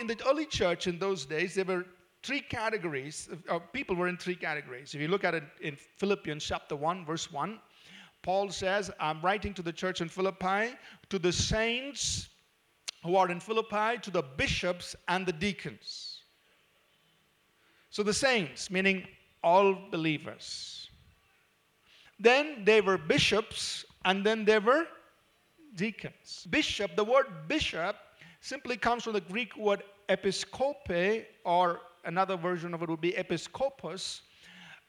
in the early church in those days, there were three categories. People were in three categories. If you look at it in Philippians chapter 1, verse 1, Paul says, I'm writing to the church in Philippi, to the saints who are in Philippi, to the bishops and the deacons. So the saints, meaning all believers. Then they were bishops, and then they were deacons. Bishop, the word bishop simply comes from the Greek word episkope, or another version of it would be episkopos,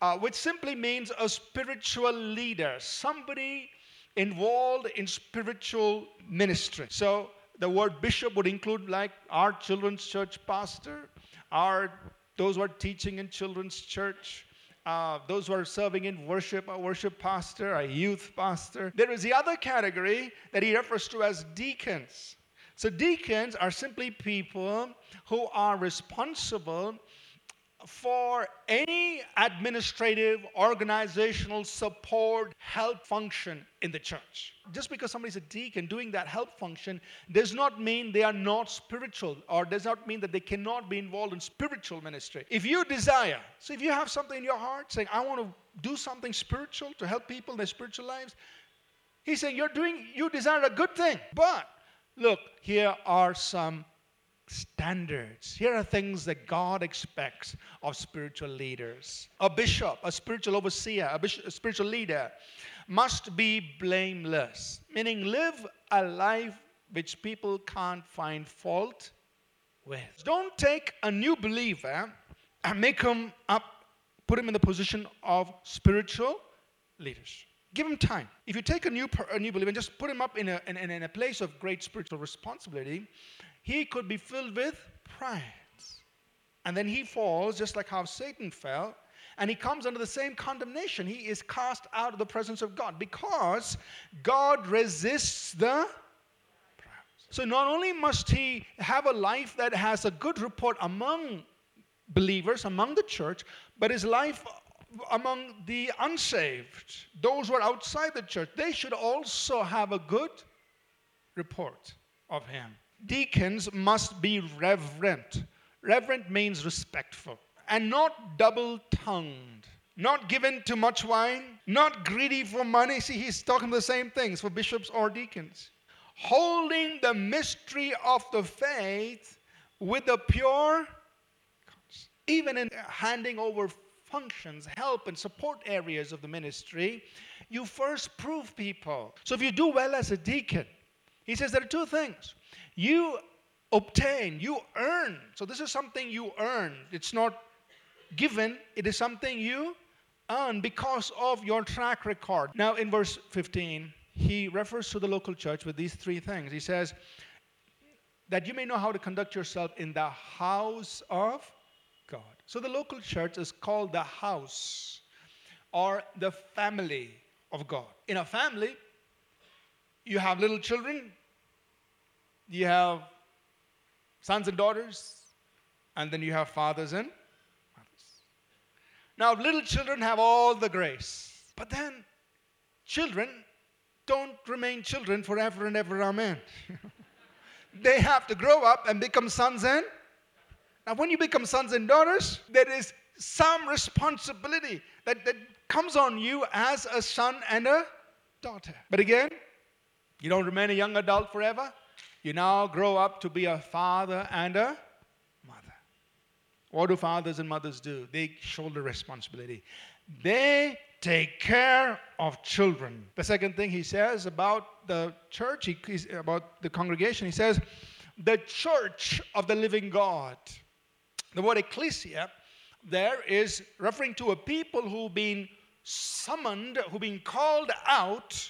uh, which simply means a spiritual leader, somebody involved in spiritual ministry. So the word bishop would include like our children's church pastor, our those who are teaching in children's church, uh, those who are serving in worship, a worship pastor, a youth pastor. There is the other category that he refers to as deacons. So, deacons are simply people who are responsible for any administrative, organizational support, help function in the church. Just because somebody's a deacon doing that help function does not mean they are not spiritual or does not mean that they cannot be involved in spiritual ministry. If you desire, so if you have something in your heart saying, I want to do something spiritual to help people in their spiritual lives, he's saying, You're doing, you desire a good thing. But look, here are some standards. Here are things that God expects of spiritual leaders. A bishop, a spiritual overseer, a, bishop, a, spiritual leader must be blameless, meaning live a life which people can't find fault with. Don't take a new believer and make him up, put him in the position of spiritual leaders. Give him time. If you take a new, a new believer and just put him up in a, in, in a place of great spiritual responsibility, he could be filled with pride. And then he falls just like how Satan fell, and he comes under the same condemnation. He is cast out of the presence of God because God resists the so not only must he have a life that has a good report among believers, among the church, but his life among the unsaved, those who are outside the church, they should also have a good report of him deacons must be reverent. Reverent means respectful and not double tongued, not given to much wine, not greedy for money. See, he's talking the same things for bishops or deacons. Holding the mystery of the faith with a pure, even in handing over functions, help, and support areas of the ministry, you first prove people. So if you do well as a deacon, he says there are two things. You obtain, you earn. So this is something you earn. It's not given, it is something you earn because of your track record. Now, in verse 15, he refers to the local church with these three things. He says, that you may know how to conduct yourself in the house of God. So the local church is called the house or the family of God. In a family, you have little children, you have sons and daughters, and then you have fathers and mothers. Now, little children have all the grace, but then children don't remain children forever and ever. Amen. they have to grow up and become sons and now when you become sons and daughters there is some responsibility that, that comes on you as a son and a daughter but again you don't remain a young adult forever you now grow up to be a father and a mother. What do fathers and mothers do? They shoulder responsibility. They take care of children. The second thing he says about the church, he, about the congregation, he says, the church of the living God. The word ecclesia there is referring to a people who've been summoned, who've been called out,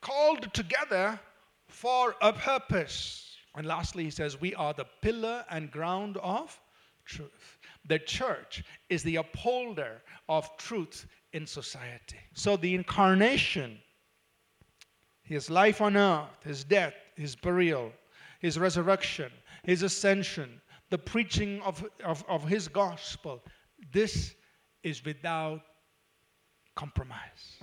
called together for a purpose. And lastly, he says, We are the pillar and ground of truth. The church is the upholder of truth in society. So the incarnation, his life on earth, his death, his burial, his resurrection, his ascension, the preaching of, of, of his gospel, this is without compromise.